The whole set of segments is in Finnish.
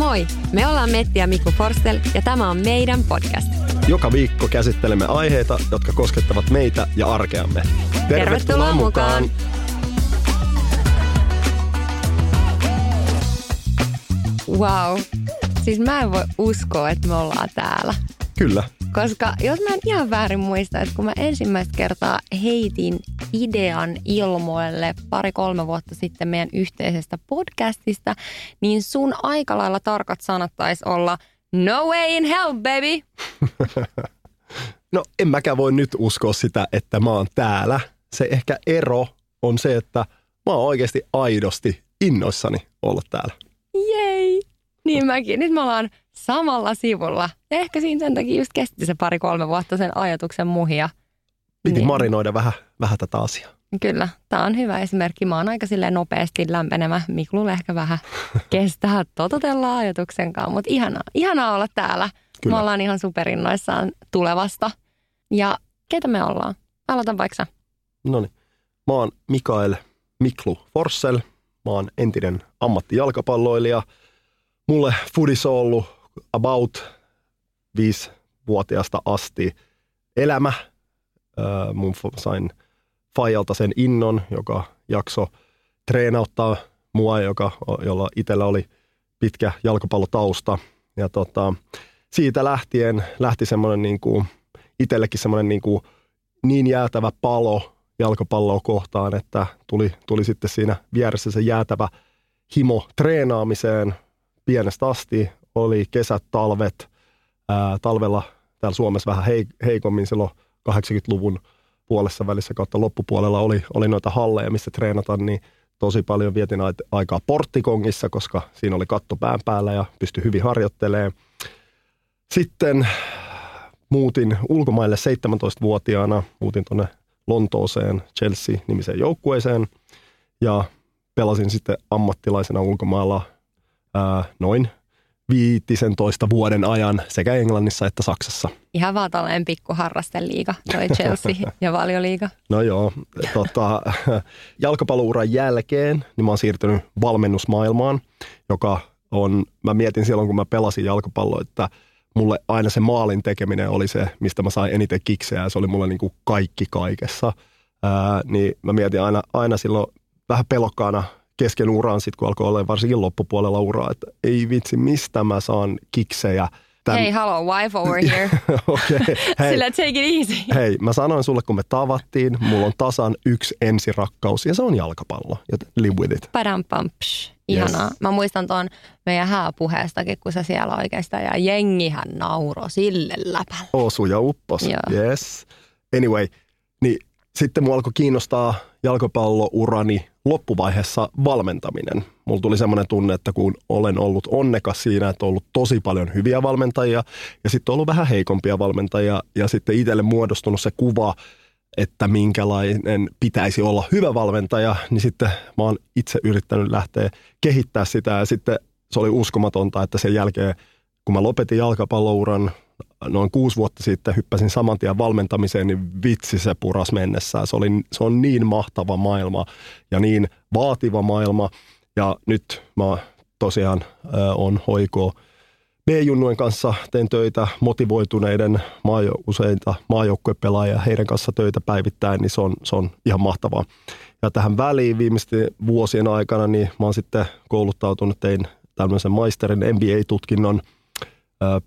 Moi, me ollaan Metti ja Mikko Forstel ja tämä on meidän podcast. Joka viikko käsittelemme aiheita, jotka koskettavat meitä ja arkeamme. Tervetuloa mukaan! Wow, siis mä en voi uskoa, että me ollaan täällä. Kyllä. Koska jos mä en ihan väärin muista, että kun mä ensimmäistä kertaa heitin idean ilmoille pari-kolme vuotta sitten meidän yhteisestä podcastista, niin sun aika lailla tarkat sanat taisi olla No way in hell, baby! No en mäkään voi nyt uskoa sitä, että mä oon täällä. Se ehkä ero on se, että mä oon oikeasti aidosti innoissani olla täällä. Jei! Niin mäkin. Nyt me ollaan samalla sivulla. Ja ehkä siinä sen takia just kesti se pari-kolme vuotta sen ajatuksen muhia. Piti Niin. marinoida vähän, vähän tätä asiaa. Kyllä, tämä on hyvä esimerkki. Mä oon aika silleen nopeasti lämpenemä. Miklulle ehkä vähän kestää totutella ajatuksen kanssa, mutta ihanaa, ihanaa olla täällä. Kyllä. Me ollaan ihan superinnoissaan tulevasta. Ja ketä me ollaan? Aloitan vaikka. No niin. Mä oon Mikael Miklu Forssell. Mä oon entinen ammattijalkapalloilija. Mulle foodis on ollut about viisivuotiaasta asti elämä. Öö, mun sain Fajalta sen innon, joka jakso treenauttaa mua, joka, jolla itsellä oli pitkä jalkapallotausta. Ja tota, siitä lähtien lähti semmoinen niin kuin, itsellekin semmoinen niin, kuin, niin jäätävä palo jalkapalloa kohtaan, että tuli, tuli sitten siinä vieressä se jäätävä himo treenaamiseen pienestä asti. Oli kesät, talvet, ää, talvella täällä Suomessa vähän hei, heikommin silloin 80-luvun puolessa välissä kautta loppupuolella oli, oli noita halleja, missä treenata, niin tosi paljon vietin aikaa porttikongissa, koska siinä oli katto pään päällä ja pystyi hyvin harjoittelemaan. Sitten muutin ulkomaille 17-vuotiaana, muutin tuonne Lontooseen Chelsea-nimiseen joukkueeseen ja pelasin sitten ammattilaisena ulkomailla ää, noin 15 vuoden ajan sekä Englannissa että Saksassa. Ihan vaan tällainen pikku harrasteliiga, toi Chelsea ja valioliiga. No joo, tota, jalkapallouran jälkeen niin mä oon siirtynyt valmennusmaailmaan, joka on, mä mietin silloin kun mä pelasin jalkapalloa, että mulle aina se maalin tekeminen oli se, mistä mä sain eniten kiksejä ja se oli mulle niin kuin kaikki kaikessa. Ää, niin mä mietin aina, aina silloin vähän pelokkaana kesken uraan, sit kun alkoi olla varsinkin loppupuolella uraa, että ei vitsi, mistä mä saan kiksejä. Tän- Hei, hello, wife over here. Okei, hei. Sillä take it easy. Hei, mä sanoin sulle, kun me tavattiin, mulla on tasan yksi ensirakkaus ja se on jalkapallo. Live with it. Padam. Ihanaa. Yes. Mä muistan tuon meidän hääpuheestakin, kun sä siellä oikeastaan ja jengihän nauro sille läpällä. Osu ja uppos. Joo. Yes. Anyway, niin sitten mua alkoi kiinnostaa jalkapallourani loppuvaiheessa valmentaminen. Mulla tuli semmoinen tunne, että kun olen ollut onnekas siinä, että on ollut tosi paljon hyviä valmentajia ja sitten on ollut vähän heikompia valmentajia ja sitten itselle muodostunut se kuva, että minkälainen pitäisi olla hyvä valmentaja, niin sitten mä oon itse yrittänyt lähteä kehittää sitä ja sitten se oli uskomatonta, että sen jälkeen kun mä lopetin jalkapallouran, noin kuusi vuotta sitten hyppäsin saman tien valmentamiseen, niin vitsi se puras mennessään. Se, oli, se on niin mahtava maailma ja niin vaativa maailma. Ja nyt mä tosiaan äh, on hoiko B-junnujen kanssa teen töitä motivoituneiden maajo, useita maajoukkuepelaajia heidän kanssa töitä päivittäin, niin se on, se on ihan mahtavaa. Ja tähän väliin viimeisten vuosien aikana, niin mä oon sitten kouluttautunut, tein tämmöisen maisterin MBA-tutkinnon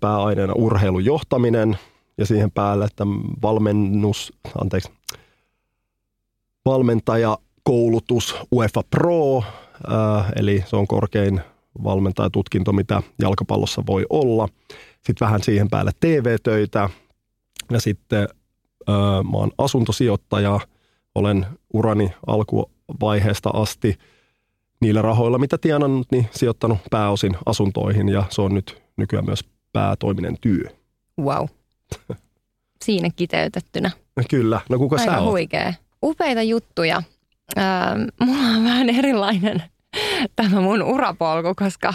pääaineena urheilujohtaminen ja siihen päälle että valmennus, anteeksi, valmentajakoulutus UEFA Pro, eli se on korkein valmentajatutkinto, mitä jalkapallossa voi olla. Sitten vähän siihen päälle TV-töitä ja sitten mä oon asuntosijoittaja, olen urani alkuvaiheesta asti niillä rahoilla, mitä tienannut, niin sijoittanut pääosin asuntoihin ja se on nyt nykyään myös päätoiminen työ. Wow. Siinä kiteytettynä. Kyllä. No kuka Aika sä oot? huikea. Upeita juttuja. Öö, mulla on vähän erilainen tämä mun urapolku, koska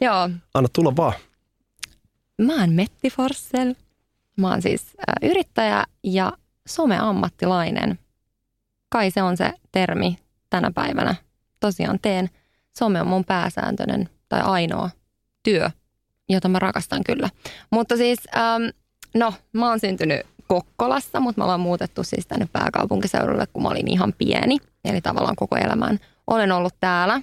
joo, Anna tulla vaan. mä oon Metti Forssell. Mä oon siis äh, yrittäjä ja someammattilainen. Kai se on se termi tänä päivänä. Tosiaan teen. Some on mun pääsääntöinen tai ainoa työ, jota mä rakastan kyllä. Mutta siis, ähm, no, mä oon syntynyt Kokkolassa, mutta me ollaan muutettu siis tänne pääkaupunkiseudulle, kun mä olin ihan pieni. Eli tavallaan koko elämän olen ollut täällä.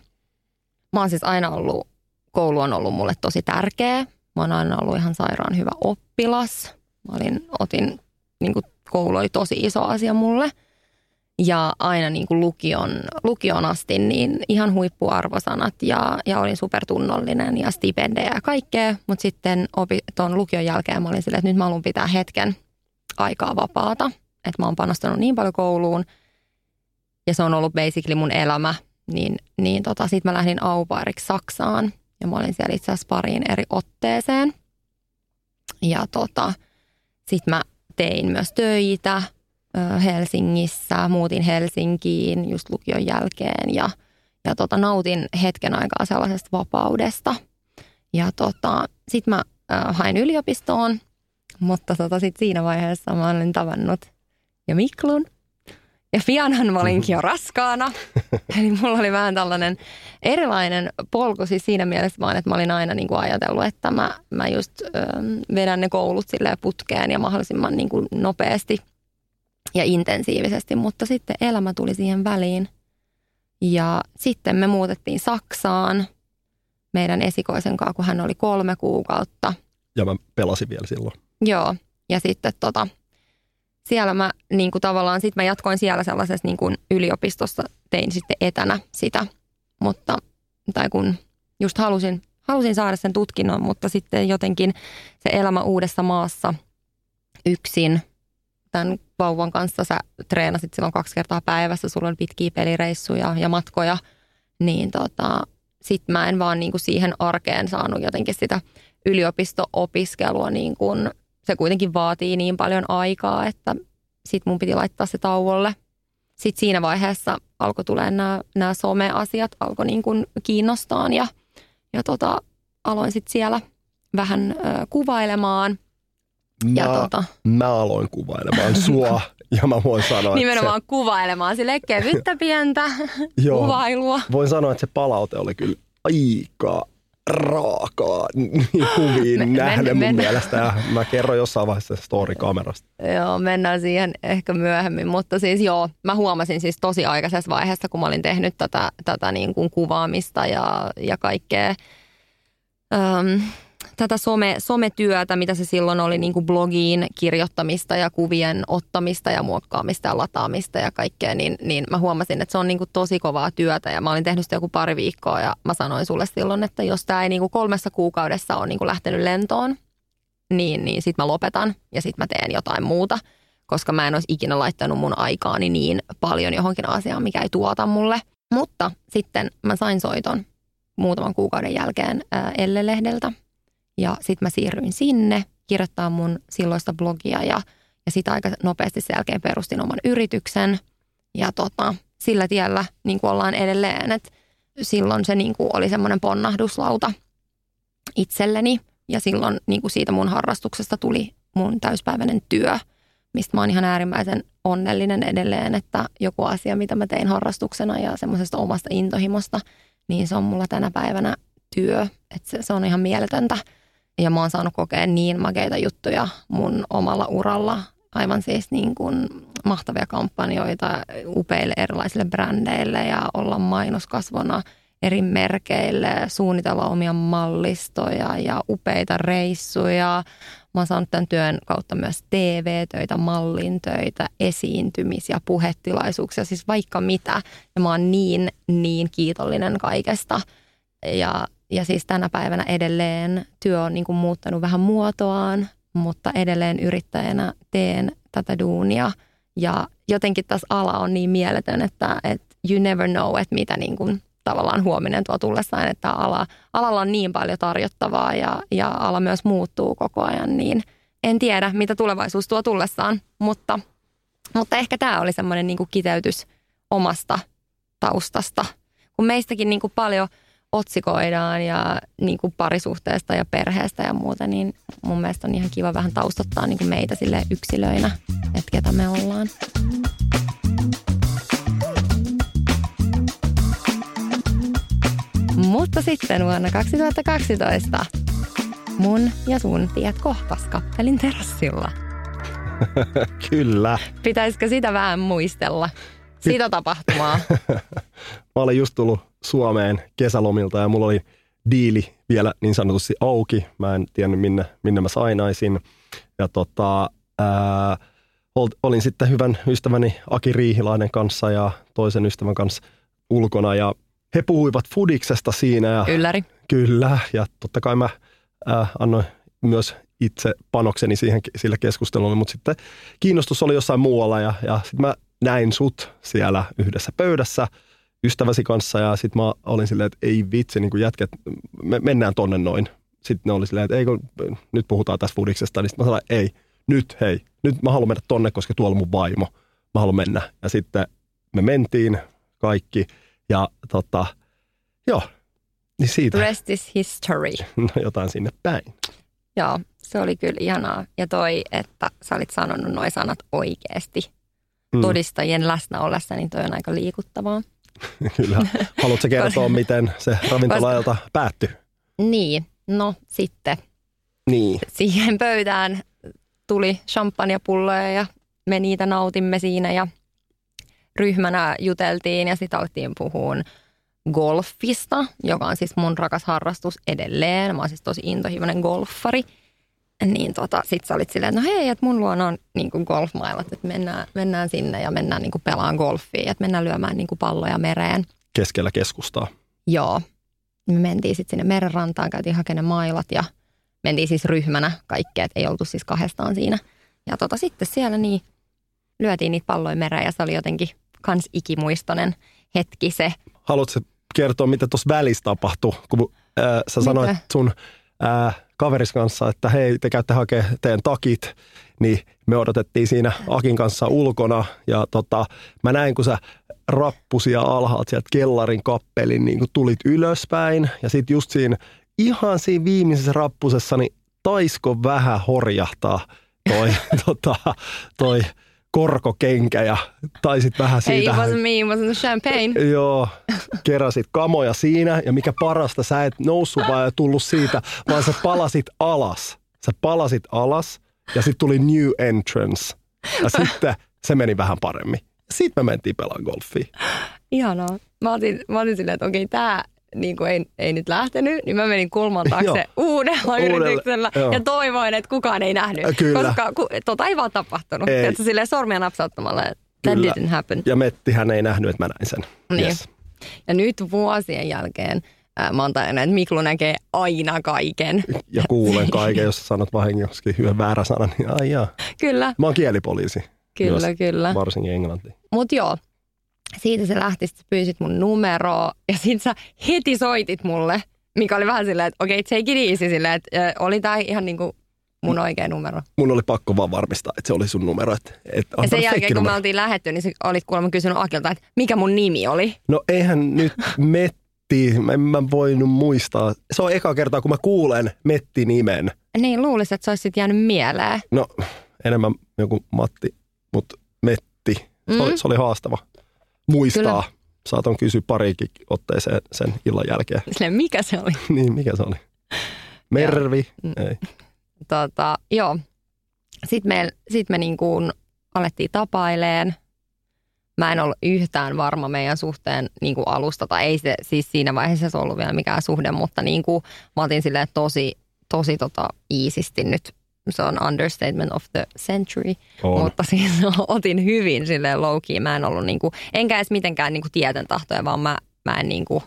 Mä oon siis aina ollut, koulu on ollut mulle tosi tärkeä. Mä oon aina ollut ihan sairaan hyvä oppilas. Mä olin, otin, niin kuin koulu oli tosi iso asia mulle. Ja aina niin kuin lukion, lukion asti niin ihan huippuarvosanat ja, ja olin supertunnollinen ja stipendejä ja kaikkea. Mutta sitten opi, tuon lukion jälkeen mä olin silleen, että nyt mä haluan pitää hetken aikaa vapaata. Että mä oon panostanut niin paljon kouluun ja se on ollut basically mun elämä. Niin, niin tota, sit mä lähdin aupairiksi Saksaan ja mä olin siellä itse asiassa pariin eri otteeseen. Ja tota, sit mä tein myös töitä Helsingissä, muutin Helsinkiin just lukion jälkeen ja, ja tota, nautin hetken aikaa sellaisesta vapaudesta. Ja tota, sitten mä hain yliopistoon, mutta tota, sit siinä vaiheessa mä olin tavannut jo Miklun. Ja pianhan mä olinkin jo raskaana. Eli mulla oli vähän tällainen erilainen polku siis siinä mielessä vaan, että mä olin aina niin kuin ajatellut, että mä, mä just ö, vedän ne koulut silleen putkeen ja mahdollisimman niin kuin nopeasti ja intensiivisesti. Mutta sitten elämä tuli siihen väliin. Ja sitten me muutettiin Saksaan meidän esikoisen kanssa, kun hän oli kolme kuukautta. Ja mä pelasin vielä silloin. Joo, ja sitten tota, siellä mä niin kuin tavallaan, sit mä jatkoin siellä sellaisessa niin kuin yliopistossa, tein sitten etänä sitä, mutta, tai kun just halusin, halusin saada sen tutkinnon, mutta sitten jotenkin se elämä uudessa maassa yksin, tämän vauvan kanssa sä treenasit silloin kaksi kertaa päivässä, sulla oli pitkiä pelireissuja ja matkoja, niin tota, sit mä en vaan niin kuin siihen arkeen saanut jotenkin sitä yliopisto-opiskelua niin kuin se kuitenkin vaatii niin paljon aikaa, että sit mun piti laittaa se tauolle. Sitten siinä vaiheessa alkoi tulee nämä, nämä some-asiat, alkoi niin kuin kiinnostaa ja, ja tota, aloin sitten siellä vähän ö, kuvailemaan. Mä, Ja tota- mä aloin kuvailemaan sua ja mä voin sanoa, Nimenomaan kuvailemaan sille kevyttä pientä Joo. kuvailua. että se, voin sanoa, että se palaute oli kyllä aika raakaa kuviin Me- nähden men- mun men- mielestä. Ja mä kerron jossain vaiheessa story-kamerasta. Joo, mennään siihen ehkä myöhemmin, mutta siis joo, mä huomasin siis tosi aikaisessa vaiheessa, kun mä olin tehnyt tätä, tätä niin kuin kuvaamista ja, ja kaikkea äm, tätä some, sometyötä, mitä se silloin oli niin kuin blogiin kirjoittamista ja kuvien ottamista ja muokkaamista ja lataamista ja kaikkea, niin, niin mä huomasin, että se on niin kuin tosi kovaa työtä ja mä olin tehnyt sitä joku pari viikkoa ja mä sanoin sulle silloin, että jos tämä ei niin kuin kolmessa kuukaudessa ole niin kuin lähtenyt lentoon, niin, niin sitten mä lopetan ja sitten mä teen jotain muuta, koska mä en olisi ikinä laittanut mun aikaani niin paljon johonkin asiaan, mikä ei tuota mulle. Mutta sitten mä sain soiton muutaman kuukauden jälkeen Elle-lehdeltä ja sitten mä siirryin sinne kirjoittaa mun silloista blogia ja, ja sitten aika nopeasti sen jälkeen perustin oman yrityksen ja tota, sillä tiellä niin kuin ollaan edelleen, että silloin se niin kuin oli semmoinen ponnahduslauta itselleni ja silloin niin kuin siitä mun harrastuksesta tuli mun täyspäiväinen työ, mistä mä oon ihan äärimmäisen onnellinen edelleen, että joku asia, mitä mä tein harrastuksena ja semmoisesta omasta intohimosta, niin se on mulla tänä päivänä työ. Että se, se on ihan mieletöntä. Ja mä oon saanut kokea niin makeita juttuja mun omalla uralla. Aivan siis niin kuin mahtavia kampanjoita upeille erilaisille brändeille ja olla mainoskasvona eri merkeille, suunnitella omia mallistoja ja upeita reissuja. Mä oon saanut tämän työn kautta myös TV-töitä, mallintöitä, esiintymisiä, puhetilaisuuksia, siis vaikka mitä. Ja mä oon niin, niin kiitollinen kaikesta. Ja, ja siis tänä päivänä edelleen työ on niin kuin muuttanut vähän muotoaan, mutta edelleen yrittäjänä teen tätä duunia. Ja jotenkin tässä ala on niin mieletön, että, että you never know, että mitä niin kuin tavallaan huominen tuo tullessaan, että ala, alalla on niin paljon tarjottavaa ja, ja ala myös muuttuu koko ajan, niin en tiedä, mitä tulevaisuus tuo tullessaan, mutta, mutta ehkä tämä oli semmoinen niin kiteytys omasta taustasta. Kun meistäkin niin kuin paljon otsikoidaan ja niin kuin parisuhteesta ja perheestä ja muuta, niin mun mielestä on ihan kiva vähän taustottaa niin kuin meitä sille yksilöinä, että ketä me ollaan. Mutta sitten vuonna 2012 mun ja sun tiet kohtas kappelin terassilla. Kyllä. Pitäisikö sitä vähän muistella? Sitä tapahtumaa. Mä olin just tullut Suomeen kesälomilta ja mulla oli diili vielä niin sanotusti auki. Mä en tiennyt minne, minne mä sainaisin. Ja tota, ää, olin sitten hyvän ystäväni Aki Riihilainen kanssa ja toisen ystävän kanssa ulkona ja he puhuivat Fudiksesta siinä. Ja, Ylläri. Kyllä, ja totta kai mä äh, annoin myös itse panokseni siihen, sille keskustelulle, mutta sitten kiinnostus oli jossain muualla ja, ja sitten mä näin sut siellä yhdessä pöydässä ystäväsi kanssa ja sitten mä olin silleen, että ei vitsi, niin kuin jätket, me mennään tonne noin. Sitten ne oli silleen, että ei kun nyt puhutaan tässä Fudiksesta, niin sitten mä sanoin, ei, nyt hei, nyt mä haluan mennä tonne, koska tuolla on mun vaimo. Mä haluan mennä. Ja sitten me mentiin kaikki – ja tota, joo, niin siitä. Rest is history. No jotain sinne päin. Joo, se oli kyllä ihanaa. Ja toi, että sä olit sanonut nuo sanat oikeasti mm. todistajien läsnä ollessa, niin toi on aika liikuttavaa. kyllä. Haluatko kertoa, miten se ravintolailta päättyi? Niin, no sitten. Niin. Siihen pöytään tuli champagnepulloja ja me niitä nautimme siinä ja ryhmänä juteltiin ja sitten alettiin puhua golfista, joka on siis mun rakas harrastus edelleen. Mä oon siis tosi intohimoinen golfari. Niin tota, sit sä olit silleen, että no hei, että mun luona on niin golfmailat, että mennään, mennään sinne ja mennään niin pelaan golfia, että mennään lyömään niin palloja mereen. Keskellä keskustaa. Joo. Me mentiin sitten sinne merenrantaan, käytiin hakemaan mailat ja mentiin siis ryhmänä kaikkea, että ei oltu siis kahdestaan siinä. Ja tota, sitten siellä niin lyötiin niitä palloja mereen ja se oli jotenkin kans ikimuistoinen hetki se. Haluatko kertoa, mitä tuossa välissä tapahtui, kun äh, sä sanoit mitä? sun äh, kaveris kanssa, että hei, te käytte hakemaan teidän takit, niin me odotettiin siinä Akin kanssa ulkona. Ja tota, mä näin, kun sä rappusia alhaalta sieltä kellarin kappelin, niin kun tulit ylöspäin. Ja sitten just siinä ihan siinä viimeisessä rappusessa, niin taisko vähän horjahtaa toi, tota, toi korkokenkä ja taisit vähän siitä. Hey, it wasn't me, it wasn't champagne. Joo, keräsit kamoja siinä ja mikä parasta, sä et noussut vaan ja tullut siitä, vaan sä palasit alas. Sä palasit alas ja sitten tuli new entrance. Ja sitten se meni vähän paremmin. Sitten me mentiin pelaamaan golfia. Ihanaa. Mä otin, mä otin silleen, että okei, tämä niin kuin ei, ei nyt lähtenyt, niin mä menin kulman taakse uudella Uudelle, yrityksellä joo. ja toivoin, että kukaan ei nähnyt. Kyllä. Koska ku, tota ei vaan tapahtunut. Ei. Että silleen sormia napsauttamalla, että that didn't happen. Ja Mettihän ei nähnyt, että mä näin sen. Niin. Yes. Ja nyt vuosien jälkeen äh, mä oon tajannut, että Miklu näkee aina kaiken. Ja kuulen kaiken, jos sanot vahingossakin hyvän väärä sana, niin ai jaa. Kyllä. Mä oon kielipoliisi. Kyllä, myös, kyllä. Varsinkin englanti. Mutta joo, siitä se lähti, että pyysit mun numeroa ja sitten sä heti soitit mulle, mikä oli vähän silleen, että okei, okay, take it easy silleen, että oli tää ihan niinku mun oikea numero. Mun oli pakko vaan varmistaa, että se oli sun numero. Että, että ja sen jälkeen, kun me oltiin lähetty, niin olit kuulemma kysynyt Akilta, että mikä mun nimi oli. No eihän nyt me Metti, en mä voinut muistaa. Se on eka kertaa, kun mä kuulen Metti-nimen. Niin, luulisin, että se olisi jäänyt mieleen. No, enemmän joku Matti, mutta Metti. Se, Mm. oli, se oli haastava muistaa. Kyllä. Saatan kysyä pariinkin otteeseen sen illan jälkeen. Silleen, mikä se oli? niin, mikä se oli? Mervi? Ei. Tota, joo. Sitten me, sit me niin kuin alettiin tapaileen. Mä en ollut yhtään varma meidän suhteen niin kuin alusta, tai ei se siis siinä vaiheessa se ollut vielä mikään suhde, mutta niin kuin mä otin silleen tosi, tosi tota iisisti nyt. Se on understatement of the century, On. mutta siis otin hyvin silleen low key. Mä en ollut niin kuin, enkä edes mitenkään niin kuin tieten tahtoja, vaan mä, mä en niin kuin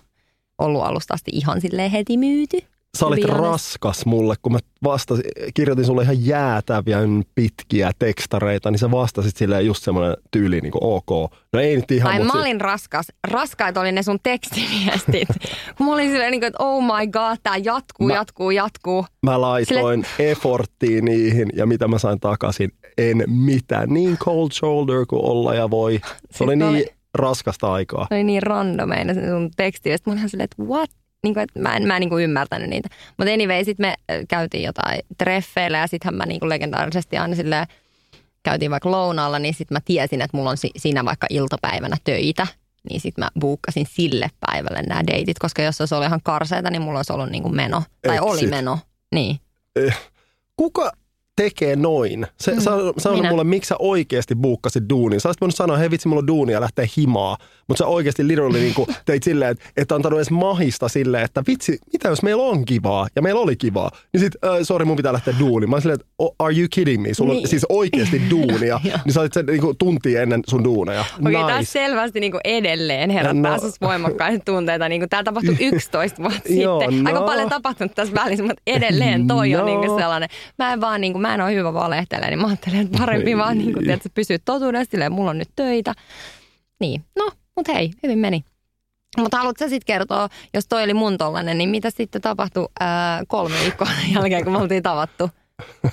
ollut alusta asti ihan silleen heti myyty. Sä olit raskas mulle, kun mä vastasin, kirjoitin sulle ihan jäätäviä pitkiä tekstareita, niin sä vastasit silleen just semmoinen tyyli niin kuin ok. No ei nyt ihan, Ai mä se- olin raskas. Raskaat oli ne sun tekstiviestit. Kun mä olin silleen, niin kuin, että oh my god, tää jatkuu, Mä- jatkuu, jatkuu. mä laitoin efforttia niihin ja mitä mä sain takaisin, en mitään. Niin cold shoulder kuin olla ja voi. Se oli niin oli- raskasta aikaa. Ne oli niin randomeina se sun tekstiviestit. Mä olin ihan silleen, että what? Niin kuin, että mä en, mä en niin kuin ymmärtänyt niitä. Mutta anyway, sitten me ö, käytiin jotain treffeillä ja sittenhän mä niin kuin legendaarisesti aina silleen, käytiin vaikka lounaalla, niin sitten mä tiesin, että mulla on si- siinä vaikka iltapäivänä töitä. Niin sitten mä buukkasin sille päivälle nämä deitit, koska jos se olisi ollut ihan karseita, niin mulla olisi ollut niin kuin meno. Tai Et oli meno. Niin. Kuka tekee noin? Se, mm, sano, sano minä. mulle, miksi sä oikeasti buukkasit duunin. Sä olisit voinut sanoa, hei vitsi, mulla on duunia ja lähtee himaa. Mutta sä oikeasti literally niin teit silleen, että et antanut edes mahista silleen, että vitsi, mitä jos meillä on kivaa ja meillä oli kivaa. Niin sit, äh, sorry, mun pitää lähteä duuniin. Mä olin silleen, että "Oh, are you kidding me? Sulla on Niin. siis oikeasti duunia. niin sä olit sen niin tuntia ennen sun duuneja. Okei, okay, nice. tässä selvästi niin kuin edelleen herättää No. no. voimakkaita tunteita. Niin kuin, tämä tapahtui 11 vuotta Joo, sitten. Aika no. paljon tapahtunut tässä välissä, mutta edelleen toi on No. niin kuin sellainen. Mä en vaan, niin kuin, mä en ole hyvä valehtelemaan, niin mä ajattelen, että parempi vaan niin kuin, tiedätkö, pysyä totuudessa, silleen, mulla on nyt töitä. Niin, no, mutta hei, hyvin meni. Mutta haluatko sä sitten kertoa, jos toi oli mun tollanen, niin mitä sitten tapahtui ää, kolme viikkoa jälkeen, kun me oltiin tavattu?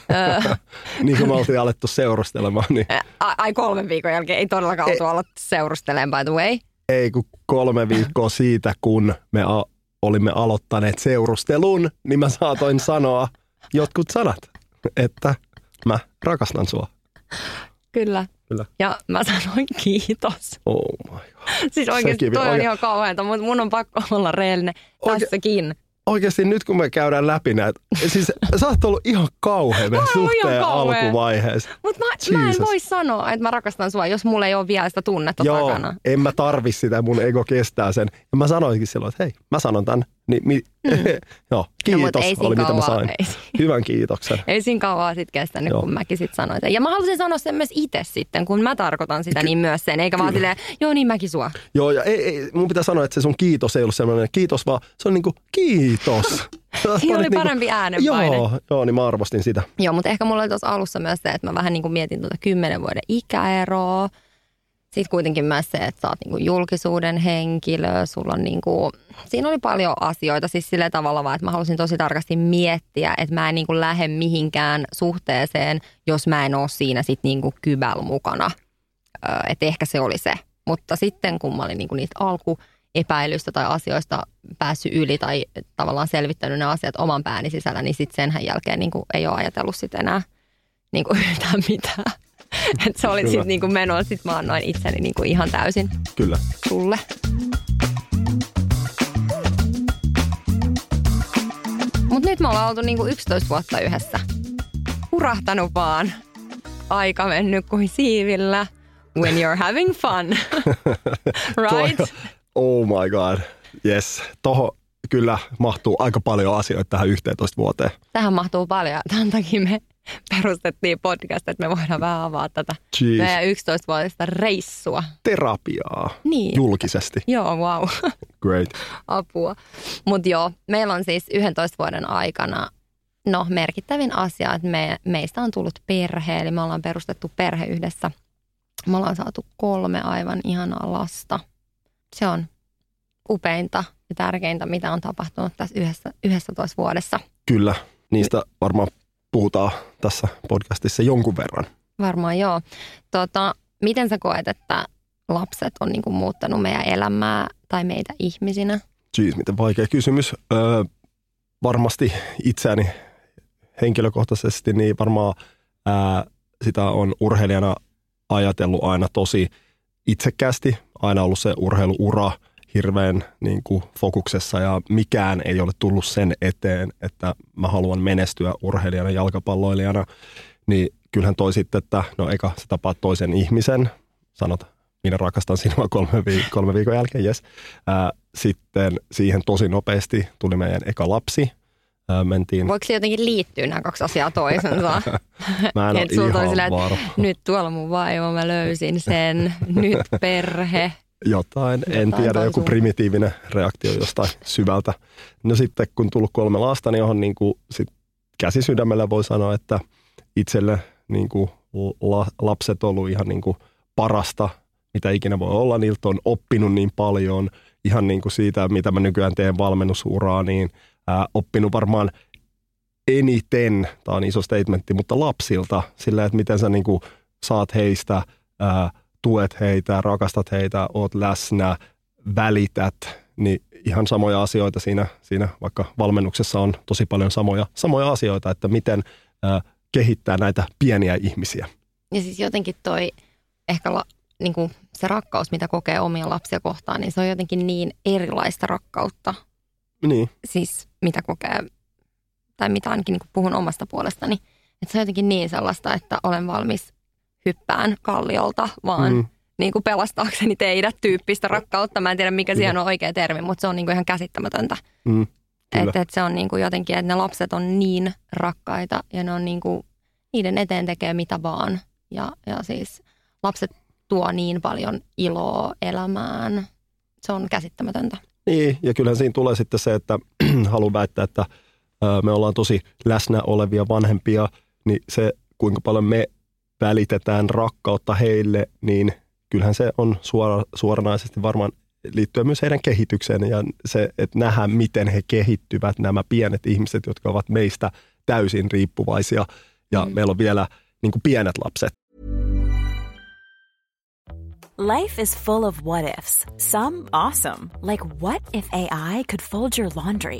Ää, niin kuin me oltiin alettu seurustelemaan, niin ai kolmen viikon jälkeen, ei todellakaan oltu alettu seurustelemaan, by the way. ei kun kolme viikkoa siitä, kun me a- olimme aloittaneet seurustelun, niin mä saatoin sanoa jotkut sanat, että mä rakastan sua. Kyllä. Kyllä. Ja mä sanoin kiitos. Oh my god. Siis oikeasti Sekin toi on oikein- ihan kauheata, mutta mun on pakko olla reellinen Oike- tässäkin. Oikeasti nyt kun me käydään läpi näitä, siis sä oot ollut ihan kauhea meidän Mä oon ihan suhteen kauhea. alkuvaiheessa. Mutta mä, mä en voi sanoa, että mä rakastan sua, jos mulla ei ole vielä sitä tunnetta Joo, takana. en mä tarvi sitä, mun ego kestää sen. Ja mä sanoinkin silloin, että hei, mä sanon tän. Niin, mi- Joo, No, kiitos siinä oli mitä mä sain. ei. Hyvän kiitoksen. Ei siinä kauaa sitten kestänyt, Joo. kun mäkin sitten sanoin sen. Ja mä halusin sanoa sen myös itse sitten, kun mä tarkoitan sitä, niin myös sen. Eikä vaan silleen, joo niin mäkin sua. Joo, ja ei, ei, mun pitää sanoa, että se sun kiitos ei ollut sellainen kiitos, vaan se on niinku kiitos. Siinä oli panit parempi äänenpaine. Joo, joo, niin mä arvostin sitä. Joo, mutta ehkä mulla oli tuossa alussa myös se, että mä vähän niin kuin mietin tuota kymmenen vuoden ikäeroa. Sitten kuitenkin myös se, että sä oot niin kuin julkisuuden henkilö, sulla on niin kuin, siinä oli paljon asioita siis sillä tavalla vaan, että mä halusin tosi tarkasti miettiä, että mä en niin kuin lähde mihinkään suhteeseen, jos mä en ole siinä sitten niin kuin kybäl mukana. Että ehkä se oli se. Mutta sitten kun mä olin niin kuin niistä alkuepäilystä tai asioista päässyt yli tai tavallaan selvittänyt ne asiat oman pääni sisällä, niin sitten sen jälkeen niin kuin ei ole ajatellut sit enää niin kuin yhtään mitään. Et se oli sitten niin kuin menoa, sitten mä annoin itseni niin kuin ihan täysin Kyllä. sulle. Mutta nyt me ollaan oltu niin kuin 11 vuotta yhdessä. Hurahtanut vaan. Aika mennyt kuin siivillä. When you're having fun. right? Oh my god. Yes. Toho kyllä mahtuu aika paljon asioita tähän 11 vuoteen. Tähän mahtuu paljon. Tämän takia me perustettiin podcast, että me voidaan vähän avaa tätä Jeez. meidän 11-vuotista reissua. Terapiaa. Niin. Julkisesti. Joo, wow. Great. Apua. Mutta joo, meillä on siis 11 vuoden aikana no, merkittävin asia, että me, meistä on tullut perhe, eli me ollaan perustettu perhe yhdessä. Me ollaan saatu kolme aivan ihanaa lasta. Se on upeinta ja tärkeintä, mitä on tapahtunut tässä yhdessä, 11 vuodessa. Kyllä. Niistä varmaan puhutaan tässä podcastissa jonkun verran. Varmaan joo. Tota, miten sä koet, että lapset on niinku muuttanut meidän elämää tai meitä ihmisinä? Jeez, miten vaikea kysymys. Öö, varmasti itseäni henkilökohtaisesti, niin varmaan ää, sitä on urheilijana ajatellut aina tosi itsekkäästi. Aina ollut se urheiluura hirveän niin kuin, fokuksessa ja mikään ei ole tullut sen eteen, että mä haluan menestyä urheilijana, jalkapalloilijana. Niin kyllähän toi sitten, että no eka sä tapaat toisen ihmisen, sanot minä rakastan sinua kolme, viik- kolme viikon jälkeen, yes. Ää, sitten siihen tosi nopeasti tuli meidän eka lapsi. Mentiin. Voiko se jotenkin liittyä nämä kaksi asiaa toisensa? Mä en ole ihan sillä, varma. Nyt tuolla mun vaimo, mä löysin sen. Nyt perhe. Jotain, en Jotain tiedä, joku primitiivinen reaktio jostain syvältä. No sitten kun tullut kolme lasta, niin on niin kuin sit käsi sydämellä voi sanoa, että itselle niin kuin la, lapset on ollut ihan niin kuin parasta, mitä ikinä voi olla. Niiltä on oppinut niin paljon ihan niin kuin siitä, mitä mä nykyään teen valmennusuraa, niin ää, oppinut varmaan eniten, tämä on iso statementti, mutta lapsilta sillä, että miten sä niin kuin saat heistä, ää, tuet heitä, rakastat heitä, oot läsnä, välität, niin ihan samoja asioita siinä, siinä vaikka valmennuksessa on tosi paljon samoja, samoja asioita, että miten ää, kehittää näitä pieniä ihmisiä. Ja siis jotenkin toi ehkä la, niin kuin se rakkaus, mitä kokee omia lapsia kohtaan, niin se on jotenkin niin erilaista rakkautta. Niin, Siis mitä kokee, tai mitä ainakin niin kuin puhun omasta puolestani. Että se on jotenkin niin sellaista, että olen valmis hyppään kalliolta, vaan Mm. niin kuin pelastaakseni teidät tyyppistä rakkautta. Mä en tiedä, mikä siihen on oikea termi, mutta se on niin kuin ihan käsittämätöntä. mm, kyllä. Että et se on niin kuin jotenkin, että ne lapset on niin rakkaita ja ne on niin kuin, niiden eteen tekee mitä vaan. Ja, ja siis lapset tuo niin paljon iloa elämään. Se on käsittämätöntä. Niin, ja kyllähän siinä tulee sitten se, että haluan väittää, että me ollaan tosi läsnä olevia vanhempia, niin se kuinka paljon me välitetään rakkautta heille, niin kyllähän se on suora, suoranaisesti varmaan liittyen myös heidän kehitykseen ja se, että nähdään, miten he kehittyvät, nämä pienet ihmiset, jotka ovat meistä täysin riippuvaisia. Ja mm. meillä on vielä niin kuin pienet lapset. Life is full of what ifs. Some awesome, like what if AI could fold your laundry?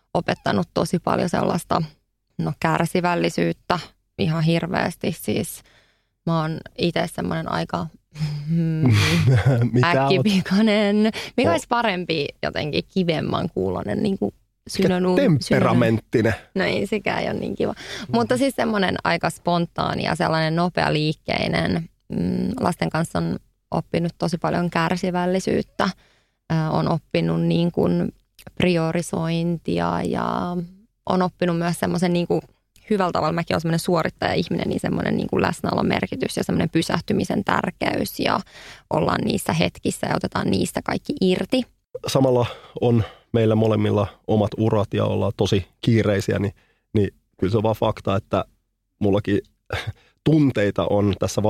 opettanut tosi paljon sellaista no, kärsivällisyyttä ihan hirveästi. Siis mä oon itse semmoinen aika mm, äkkipikainen. Mikä olisi parempi jotenkin kivemman kuulonen niin kuin synonyymi- Temperamenttinen. No ei sekään ei ole niin kiva. Mutta siis semmoinen aika spontaani ja sellainen nopea liikkeinen. Mm, lasten kanssa on oppinut tosi paljon kärsivällisyyttä. On oppinut niin kuin priorisointia ja on oppinut myös semmoisen niin kuin hyvällä tavalla. Mäkin olen semmoinen suorittaja-ihminen, niin semmoinen niin kuin läsnäolon merkitys ja semmoinen pysähtymisen tärkeys ja ollaan niissä hetkissä ja otetaan niistä kaikki irti. samalla on meillä molemmilla omat urat ja ollaan tosi kiireisiä, niin, niin kyllä se on vaan fakta, että mullakin tunteita on tässä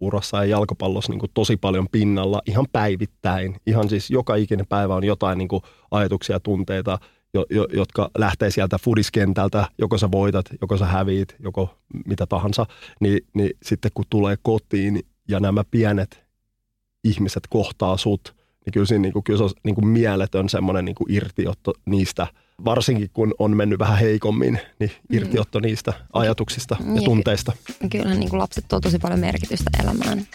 valmennusurassa ja jalkapallossa niin kuin tosi paljon pinnalla ihan päivittäin. Ihan siis joka ikinen päivä on jotain niin kuin ajatuksia ja tunteita jo, jo, jotka lähtee sieltä fudiskentältä, joko sä voitat, joko sä häviit, joko mitä tahansa, niin, niin sitten kun tulee kotiin ja nämä pienet ihmiset kohtaa sut, niin kyllä, siinä, niin kuin, kyllä se on niin kuin mieletön semmoinen niin irtiotto niistä, varsinkin kun on mennyt vähän heikommin, niin mm. irtiotto niistä ajatuksista ja niin, tunteista. Kyllä niin kuin lapset tuo tosi paljon merkitystä elämään.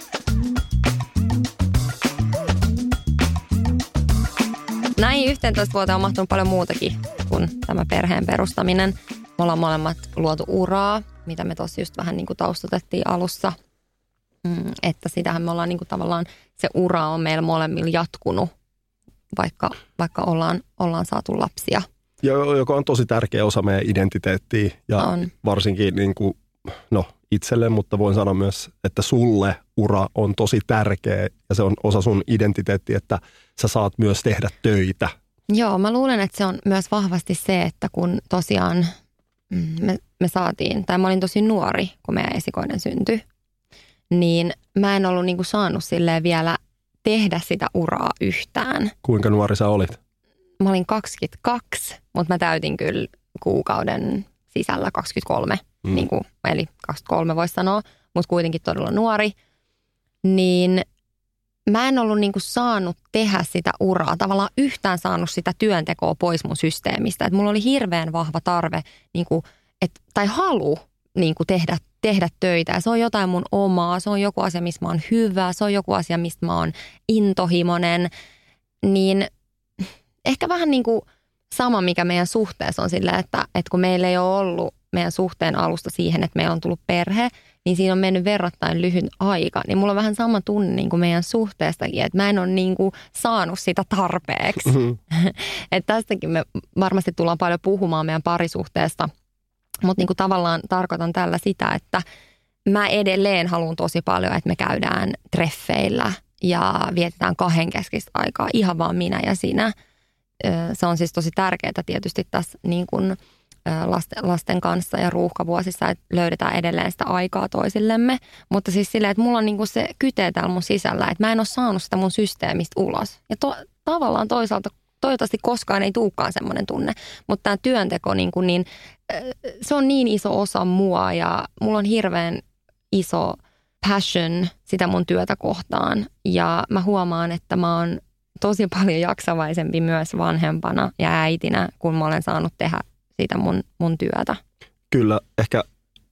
Näin 11 vuoteen on mahtunut paljon muutakin kuin tämä perheen perustaminen. Me ollaan molemmat luotu uraa, mitä me tuossa just vähän niin kuin taustatettiin alussa. Mm, että sitähän me ollaan niin kuin tavallaan, se ura on meillä molemmilla jatkunut, vaikka, vaikka ollaan, ollaan saatu lapsia. Ja joka on tosi tärkeä osa meidän identiteettiä ja on. varsinkin niin kuin, no, itselle, mutta voin sanoa myös, että sulle ura on tosi tärkeä ja se on osa sun identiteettiä, että sä saat myös tehdä töitä. Joo, mä luulen, että se on myös vahvasti se, että kun tosiaan mm, me, me saatiin, tai mä olin tosi nuori, kun meidän esikoinen syntyi, niin mä en ollut niinku saanut silleen vielä tehdä sitä uraa yhtään. Kuinka nuori sä olit? Mä olin 22, mutta mä täytin kyllä kuukauden sisällä 23, mm. niin kuin, eli 23 voisi sanoa, mutta kuitenkin todella nuori. Niin mä en ollut niin kuin saanut tehdä sitä uraa, tavallaan yhtään saanut sitä työntekoa pois mun systeemistä. Et mulla oli hirveän vahva tarve niin kuin, et, tai halu niin kuin tehdä, tehdä töitä. Ja se on jotain mun omaa, se on joku asia, missä mä oon hyvä, se on joku asia, mistä mä oon intohimoinen. Niin ehkä vähän niin kuin sama, mikä meidän suhteessa on sillä, että, että kun meillä ei ole ollut meidän suhteen alusta siihen, että meillä on tullut perhe, niin siinä on mennyt verrattain lyhyt aika. Niin mulla on vähän sama tunne niin kuin meidän suhteestakin, että mä en ole niin kuin saanut sitä tarpeeksi. Mm-hmm. että tästäkin me varmasti tullaan paljon puhumaan meidän parisuhteesta. Mutta niin kuin tavallaan tarkoitan tällä sitä, että mä edelleen haluan tosi paljon, että me käydään treffeillä ja vietetään kahden keskistä aikaa, ihan vaan minä ja sinä. Se on siis tosi tärkeää tietysti tässä niin kuin – lasten, lasten kanssa ja ruuhkavuosissa, että löydetään edelleen sitä aikaa toisillemme. Mutta siis silleen, että mulla on niinku se kytee täällä mun sisällä, että mä en ole saanut sitä mun systeemistä ulos. Ja to, tavallaan toisaalta toivottavasti koskaan ei tulekaan semmoinen tunne. Mutta tämä työnteko, niin, kuin niin, se on niin iso osa mua ja mulla on hirveän iso passion sitä mun työtä kohtaan. Ja mä huomaan, että mä oon tosi paljon jaksavaisempi myös vanhempana ja äitinä, kun mä olen saanut tehdä siitä mun, mun työtä. Kyllä, ehkä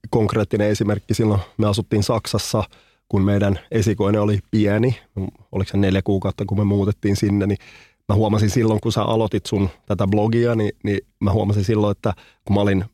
konkreettinen esimerkki silloin me asuttiin Saksassa, kun meidän esikoinen oli pieni, oliko se neljä kuukautta, kun me muutettiin sinne, niin mä huomasin silloin, kun sä aloitit sun tätä blogia, niin, niin mä huomasin silloin, että kun mä olin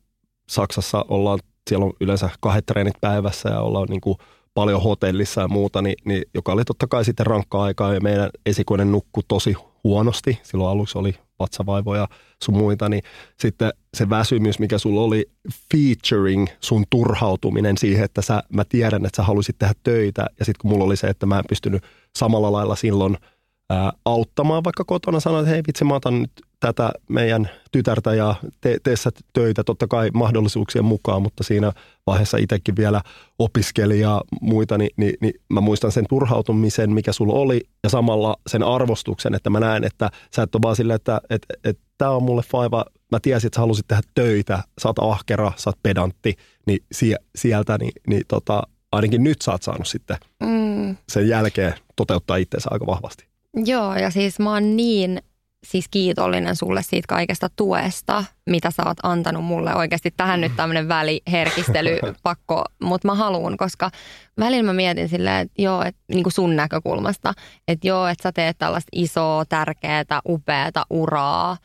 Saksassa, ollaan, siellä on yleensä kahdet treenit päivässä ja ollaan niin kuin paljon hotellissa ja muuta, niin, niin, joka oli totta kai sitten rankkaa aikaa ja meidän esikoinen nukku tosi huonosti. Silloin aluksi oli vatsavaivoja sun muita, niin sitten se väsymys, mikä sulla oli featuring sun turhautuminen siihen, että sä, mä tiedän, että sä haluaisit tehdä töitä ja sitten kun mulla oli se, että mä en pystynyt samalla lailla silloin – ää, auttamaan vaikka kotona, sanoa, että hei vitsi, mä otan nyt tätä meidän tytärtä ja te, tee sä töitä totta kai mahdollisuuksien mukaan, mutta siinä vaiheessa itsekin vielä opiskeli ja muita, niin, niin, niin mä muistan sen turhautumisen, mikä sulla oli ja samalla sen arvostuksen, että mä näen, että sä et ole vaan silleen, että että että tämä on mulle faiva, mä tiesin, että sä halusit tehdä töitä, sä oot ahkera, sä oot pedantti, niin sie, sieltä, niin, niin tota, ainakin nyt sä oot saanut sitten mm. sen jälkeen toteuttaa itseensä aika vahvasti. Joo, ja siis mä oon niin siis kiitollinen sulle siitä kaikesta tuesta, mitä sä oot antanut mulle. Oikeasti tähän nyt tämmöinen väliherkistely pakko, mutta mä haluan, koska välillä mä mietin silleen, että joo, että niin kuin sun näkökulmasta, että joo, että sä teet tällaista isoa, tärkeää, upeata uraa,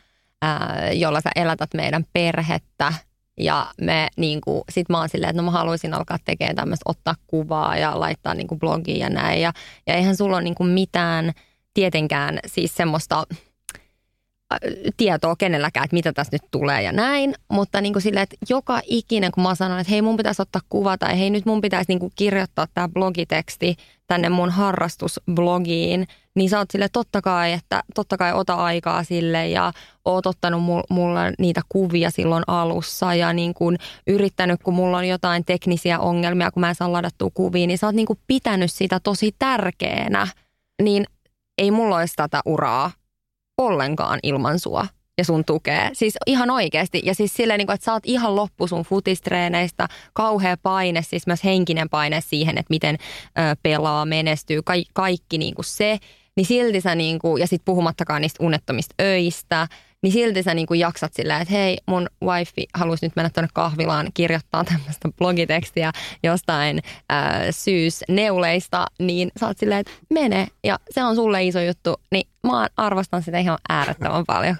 ää, jolla sä elätät meidän perhettä. Ja me niin kuin, sit mä oon silleen, että no mä haluaisin alkaa tekemään tämmöistä, ottaa kuvaa ja laittaa niin kuin blogia ja näin. Ja, ja eihän sulla ole niin kuin mitään – tietenkään siis semmoista äh, tietoa kenelläkään, että mitä tässä nyt tulee ja näin. Mutta niin kuin silleen, että joka ikinen, kun mä sanon, että hei mun pitäisi ottaa kuva tai hei nyt mun pitäisi niin kuin kirjoittaa tämä blogiteksti tänne mun harrastusblogiin, niin sä oot sille totta kai, että totta kai ota aikaa sille ja oot ottanut mulle niitä kuvia silloin alussa ja niin kuin yrittänyt, kun mulla on jotain teknisiä ongelmia, kun mä en saa ladattua kuvia, niin sä oot niin kuin pitänyt sitä tosi tärkeänä. Niin ei mulla olisi tätä uraa ollenkaan ilman sua. ja sun tukee. Siis ihan oikeasti. Ja siis silleen, niin kuin, että sä oot ihan loppu sun futistreeneistä, kauhea paine, siis myös henkinen paine siihen, että miten pelaa, menestyy, ka- kaikki niin kuin se. Niin silti sä, niin kuin, ja sitten puhumattakaan niistä unettomista öistä, niin silti sä niin kuin jaksat silleen, että hei, mun wifi haluaisi nyt mennä tuonne kahvilaan kirjoittaa tämmöistä blogitekstiä jostain ää, syysneuleista, niin sä oot silleen, että mene, ja se on sulle iso juttu, niin mä arvostan sitä ihan äärettömän paljon.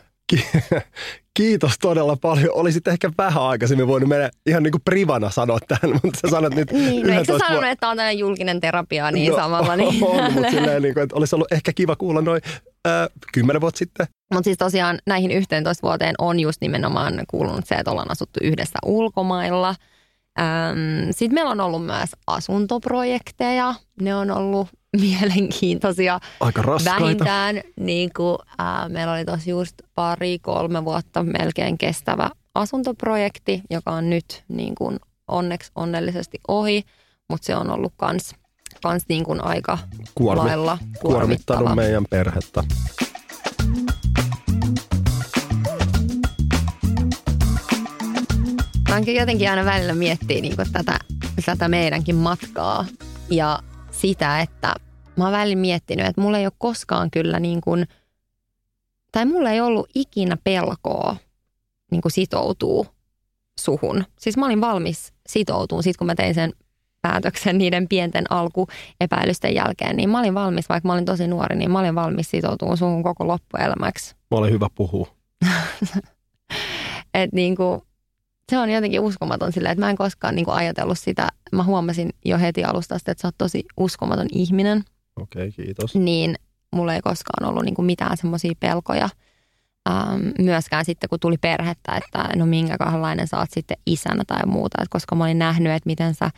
Kiitos todella paljon. Olisit ehkä vähän aikaisemmin voinut mennä ihan niin kuin privana sanoa tähän, mutta sä sanot nyt Niin, no eikö sä 11 sanonut, että tämä on tällainen julkinen terapia, niin No, samalla. Niin. On, mutta silleen, niin kuin, että olisi ollut ehkä kiva kuulla noin kymmenen vuotta sitten. Mutta siis tosiaan näihin 11 vuoteen on just nimenomaan kuulunut se, että ollaan asuttu yhdessä ulkomailla. Sitten meillä on ollut myös asuntoprojekteja. Ne on ollut mielenkiintoisia. Aika raskaita. Vähintään niin kuin, ää, meillä oli tosi just pari, kolme vuotta melkein kestävä asuntoprojekti, joka on nyt niin kuin onneksi onnellisesti ohi, mutta se on ollut kans, kans niin kuin aika Kuormi- lailla Kuormittanut kuormittava. meidän perhettä. Oonkin jotenkin aina välillä miettiä niin tätä, tätä meidänkin matkaa ja sitä, että mä oon välillä miettinyt, että mulla ei ole koskaan kyllä niin kuin, tai mulla ei ollut ikinä pelkoa niin kuin sitoutuu suhun. Siis mä olin valmis sitoutumaan sit kun mä tein sen päätöksen niiden pienten alkuepäilysten jälkeen, niin mä olin valmis, vaikka mä olin tosi nuori, niin mä olin valmis sitoutumaan suhun koko loppuelämäksi. Mä olen hyvä puhua. että niinku, se on jotenkin uskomaton silleen, että mä en koskaan niinku ajatellut sitä. Mä huomasin jo heti alusta asti, että sä oot tosi uskomaton ihminen, Okei, okay, kiitos. niin mulla ei koskaan ollut niinku mitään semmoisia pelkoja. Ähm, myöskään sitten, kun tuli perhettä, että no minkälainen sä oot sitten isänä tai muuta. Et koska mä olin nähnyt, että miten sä,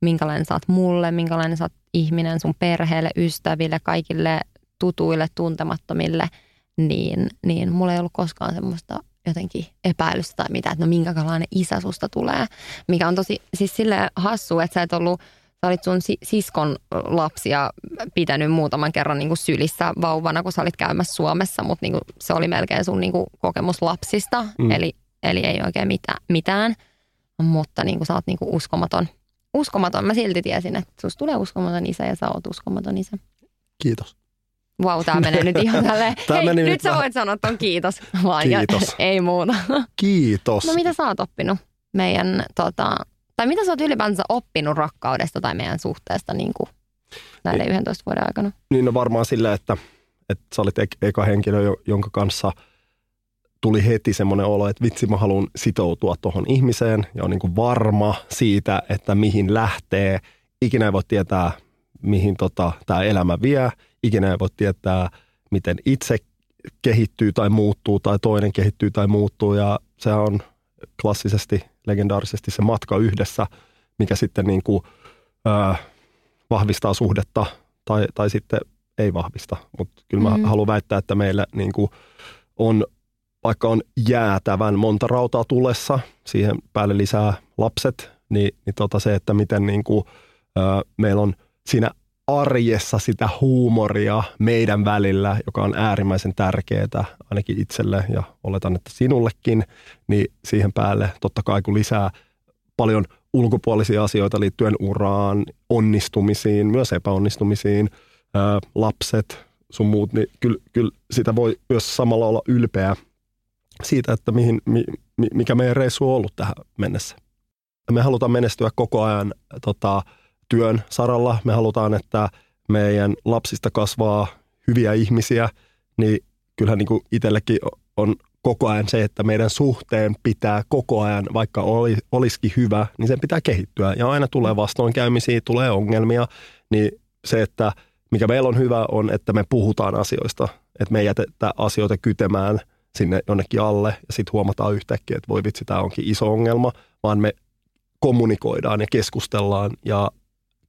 minkälainen sä oot mulle, minkälainen sä oot ihminen sun perheelle, ystäville, kaikille tutuille, tuntemattomille, niin, niin mulla ei ollut koskaan semmoista jotenkin epäilystä tai mitä, että no minkälainen isä susta tulee. Mikä on tosi siis sille hassu, että sä et ollut, sä olit sun si- siskon lapsia pitänyt muutaman kerran niin kuin sylissä vauvana, kun sä olit käymässä Suomessa, mutta niin kuin se oli melkein sun niin kuin kokemus lapsista, mm. eli, eli ei oikein mitään, mitään. mutta niin kuin sä oot niin kuin uskomaton. Uskomaton. Mä silti tiesin, että susta tulee uskomaton isä ja sä oot uskomaton isä. Kiitos. Vau, tää menee nyt ihan tälleen. Hei, meni nyt sä voit sanoa ton kiitos. Vaan ja- Kiitos. ei muuta. Kiitos. No mitä sä oot oppinut meidän, tota, tai mitä sä oot ylipäänsä oppinut rakkaudesta tai meidän suhteesta niin kuin näiden 11 vuoden aikana? Niin no varmaan sillä, että, että sä olit ek- eka henkilö, jo- jonka kanssa tuli heti semmoinen olo, että vitsi mä haluan sitoutua tuohon ihmiseen ja on niin kuin varma siitä, että mihin lähtee. Ikinä ei voi tietää, mihin tota, tämä elämä vie. Ikinä ei voi tietää, miten itse kehittyy tai muuttuu tai toinen kehittyy tai muuttuu ja se on klassisesti, legendaarisesti se matka yhdessä, mikä sitten niin kuin, ää, vahvistaa suhdetta tai, tai sitten ei vahvista. Mutta kyllä mä Mhm. haluan väittää, että meillä niin kuin on, vaikka on jäätävän monta rautaa tulessa, siihen päälle lisää lapset, niin, niin tota se, että miten niin kuin, ää, meillä on siinä arjessa sitä huumoria meidän välillä, joka on äärimmäisen tärkeää ainakin itselle ja oletan, että sinullekin, niin siihen päälle totta kai kun lisää paljon ulkopuolisia asioita liittyen uraan, onnistumisiin, myös epäonnistumisiin, ää, lapset, sun muut, niin kyllä, kyllä sitä voi myös samalla olla ylpeä siitä, että mihin, mi, mi- mikä meidän reissu on ollut tähän mennessä. Me halutaan menestyä koko ajan tota, työn saralla. Me halutaan, että meidän lapsista kasvaa hyviä ihmisiä, niin kyllähän niin kuin itsellekin on koko ajan se, että meidän suhteen pitää koko ajan, vaikka oli, olisikin hyvä, niin sen pitää kehittyä. Ja aina tulee vastoinkäymisiä, tulee ongelmia, niin se, että mikä meillä on hyvä, on, että me puhutaan asioista. Että me ei jätetä asioita kytemään sinne jonnekin alle ja sitten huomataan yhtäkkiä, että voi vitsi, tämä onkin iso ongelma, vaan me kommunikoidaan ja keskustellaan ja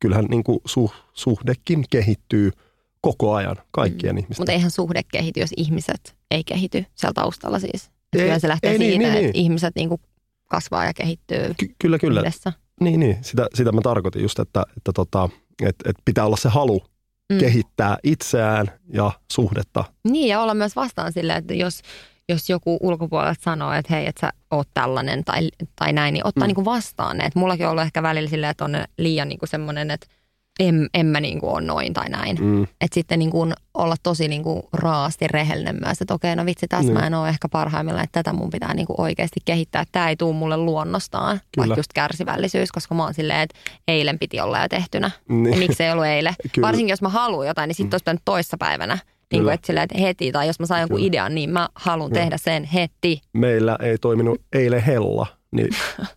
kyllähän niin kuin suh, suhdekin kehittyy koko ajan kaikkien mm. ihmisten. Mutta eihän suhde kehity, jos ihmiset ei kehity siellä taustalla siis. Ei- kyllä se lähtee ei niin, siitä, niin, että niin. ihmiset niinku kasvaa ja kehittyy Ky- kyllä, kyllä. yhdessä. Niin, niin. Sitä, sitä mä tarkoitin just, että, että tota, et, et pitää olla se halu mm. kehittää itseään ja suhdetta. Niin ja olla myös vastaan sille, että jos, jos joku ulkopuolelta sanoo, että hei, että sä oot tällainen tai, tai näin, niin ottaa mm. niin vastaan ne. Et mullakin on ollut ehkä välillä silleen, että on liian niin semmoinen, että en, en mä niin kuin ole noin tai näin. Mm. Että sitten niin kuin olla tosi niin kuin raasti rehellinen myös, että okei, no vitsi, tässä mm. mä en ole ehkä parhaimmillaan, että tätä mun pitää niin kuin oikeasti kehittää. Tämä ei tule mulle luonnostaan, Kyllä. vaikka just kärsivällisyys, koska mä oon silleen, että eilen piti olla jo tehtynä. Niin. Ja miksi ei ollut eilen? Varsinkin jos mä haluan jotain, niin sitten mm. olisi pitänyt. Niin kuin, että, silleen, että heti, tai jos mä saan jonkun Kyllä. idean, niin mä haluan tehdä sen heti. Meillä ei toiminut eilen hella niin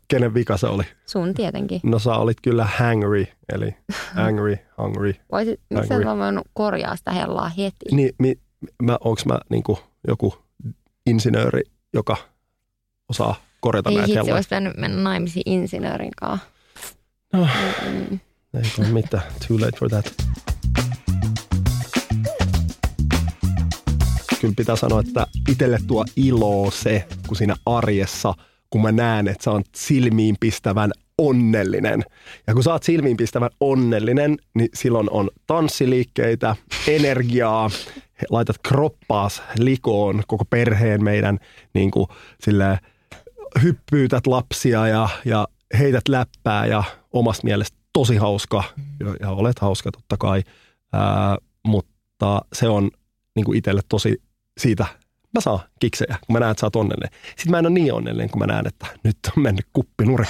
kenen vika se oli? Sun tietenkin. No sä olit kyllä hangry, eli angry, hungry. Voisit, miksi sä voinut korjaa sitä hellaa heti? Niin, mi, mä, onks mä niinku joku insinööri, joka osaa korjata ei näitä hitsi, olisi pitänyt mennä naimisiin insinöörin kanssa. No, mm. ei ole mitään. Too late for that. Kyllä pitää sanoa, että itselle tuo ilo se, kun siinä arjessa – kun mä näen, että sä oot silmiinpistävän onnellinen. Ja kun sä oot silmiinpistävän onnellinen, niin silloin on tanssiliikkeitä, energiaa, laitat kroppaas likoon koko perheen meidän niin kuin, sille, hyppyytät lapsia ja, ja heität läppää ja omasta mielestä tosi hauska ja, ja olet hauska totta kai, ää, mutta se on niin itselle tosi siitä mä saan kiksejä, kun mä näen, että sä oot onnellinen. Sitten mä en ole niin onnellinen, kun mä näen, että nyt on mennyt kuppi nuri.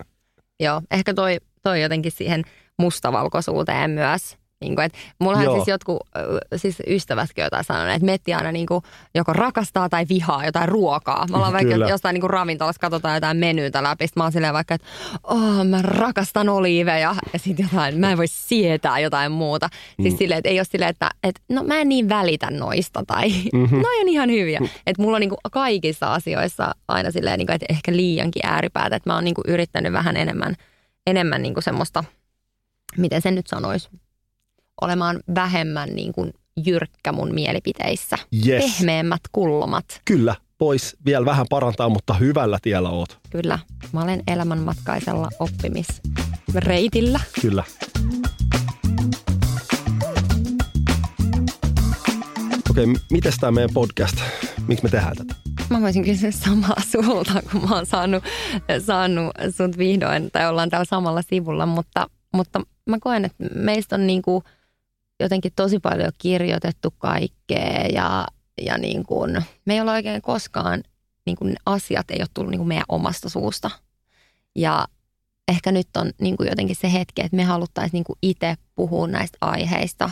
Joo, ehkä toi, toi jotenkin siihen mustavalkoisuuteen myös niin kuin, että mullahan Joo. siis jotkut siis ystävätkin jotain sanoneet, että Metti aina niin kuin, joko rakastaa tai vihaa jotain ruokaa. Me ollaan vaikka jostain niin kuin ravintolassa, katsotaan jotain menyytä läpi. Sitten mä oon silleen vaikka, että oh, mä rakastan oliiveja ja sitten jotain, mä en voi sietää jotain muuta. Mm. Siis silleen, että ei ole silleen, että, että no mä en niin välitä noista tai mm-hmm. noi on ihan hyviä. Mm. Että mulla on niin kuin kaikissa asioissa aina silleen, niin kuin, että ehkä liiankin ääripäätä. Että mä oon niin kuin yrittänyt vähän enemmän, enemmän niin kuin semmoista, miten sen nyt sanoisi, olemaan vähemmän niin kuin jyrkkä mun mielipiteissä. Yes. Pehmeämmät kulmat. Kyllä, pois vielä vähän parantaa, mutta hyvällä tiellä oot. Kyllä, mä olen elämänmatkaisella oppimisreitillä. Kyllä. Okei, okay, miten tämä meidän podcast? Miksi me tehdään tätä? Mä voisin kysyä samaa sulta, kun mä oon saanut, saanut sut vihdoin, tai ollaan täällä samalla sivulla, mutta, mutta mä koen, että meistä on niinku – jotenkin tosi paljon kirjoitettu kaikkea ja, ja niin kuin, me ei olla oikein koskaan, niin kuin asiat ei ole tullut niin kuin meidän omasta suusta. Ja ehkä nyt on niin kuin jotenkin se hetki, että me haluttaisiin niin kuin itse puhua näistä aiheista.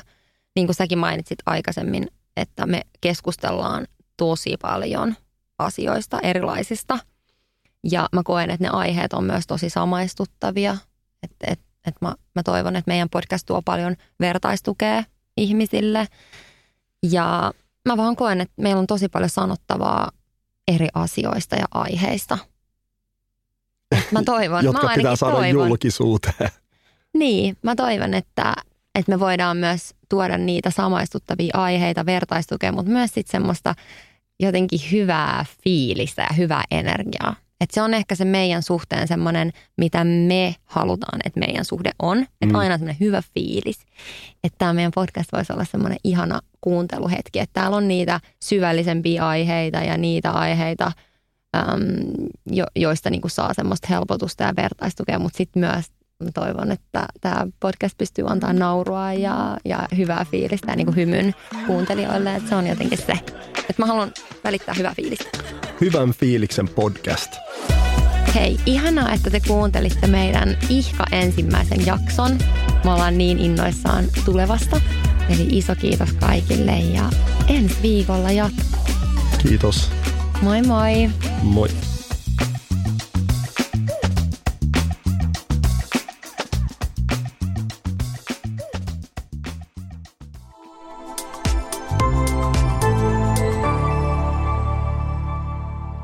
Niin kuin säkin mainitsit aikaisemmin, että me keskustellaan tosi paljon asioista, erilaisista. Ja mä koen, että ne aiheet on myös tosi samaistuttavia. Että et et mä, mä toivon, että meidän podcast tuo paljon vertaistukea ihmisille. Ja mä vaan koen, että meillä on tosi paljon sanottavaa eri asioista ja aiheista. Mä toivon. Jotka mä pitää saada toivon. julkisuuteen. Niin, mä toivon, että, että me voidaan myös tuoda niitä samaistuttavia aiheita, vertaistukea, mutta myös sitten semmoista jotenkin hyvää fiilistä ja hyvää energiaa. Että se on ehkä se meidän suhteen semmoinen, mitä me halutaan, että meidän suhde on. Että mm. aina semmoinen hyvä fiilis. Että tämä meidän podcast voisi olla semmoinen ihana kuunteluhetki. Että täällä on niitä syvällisempiä aiheita ja niitä aiheita, äm, jo, joista niinku saa semmoista helpotusta ja vertaistukea. Mutta sitten myös toivon, että tämä podcast pystyy antaa naurua ja, ja hyvää fiilistä ja niinku hymyn kuuntelijoille. Että se on jotenkin se, että mä haluan välittää hyvää fiilistä. Hyvän fiiliksen podcast. Hei, ihanaa, että te kuuntelitte meidän ihka ensimmäisen jakson. Me ollaan niin innoissaan tulevasta. Eli iso kiitos kaikille ja ensi viikolla jatkuu. Kiitos. Moi moi. Moi.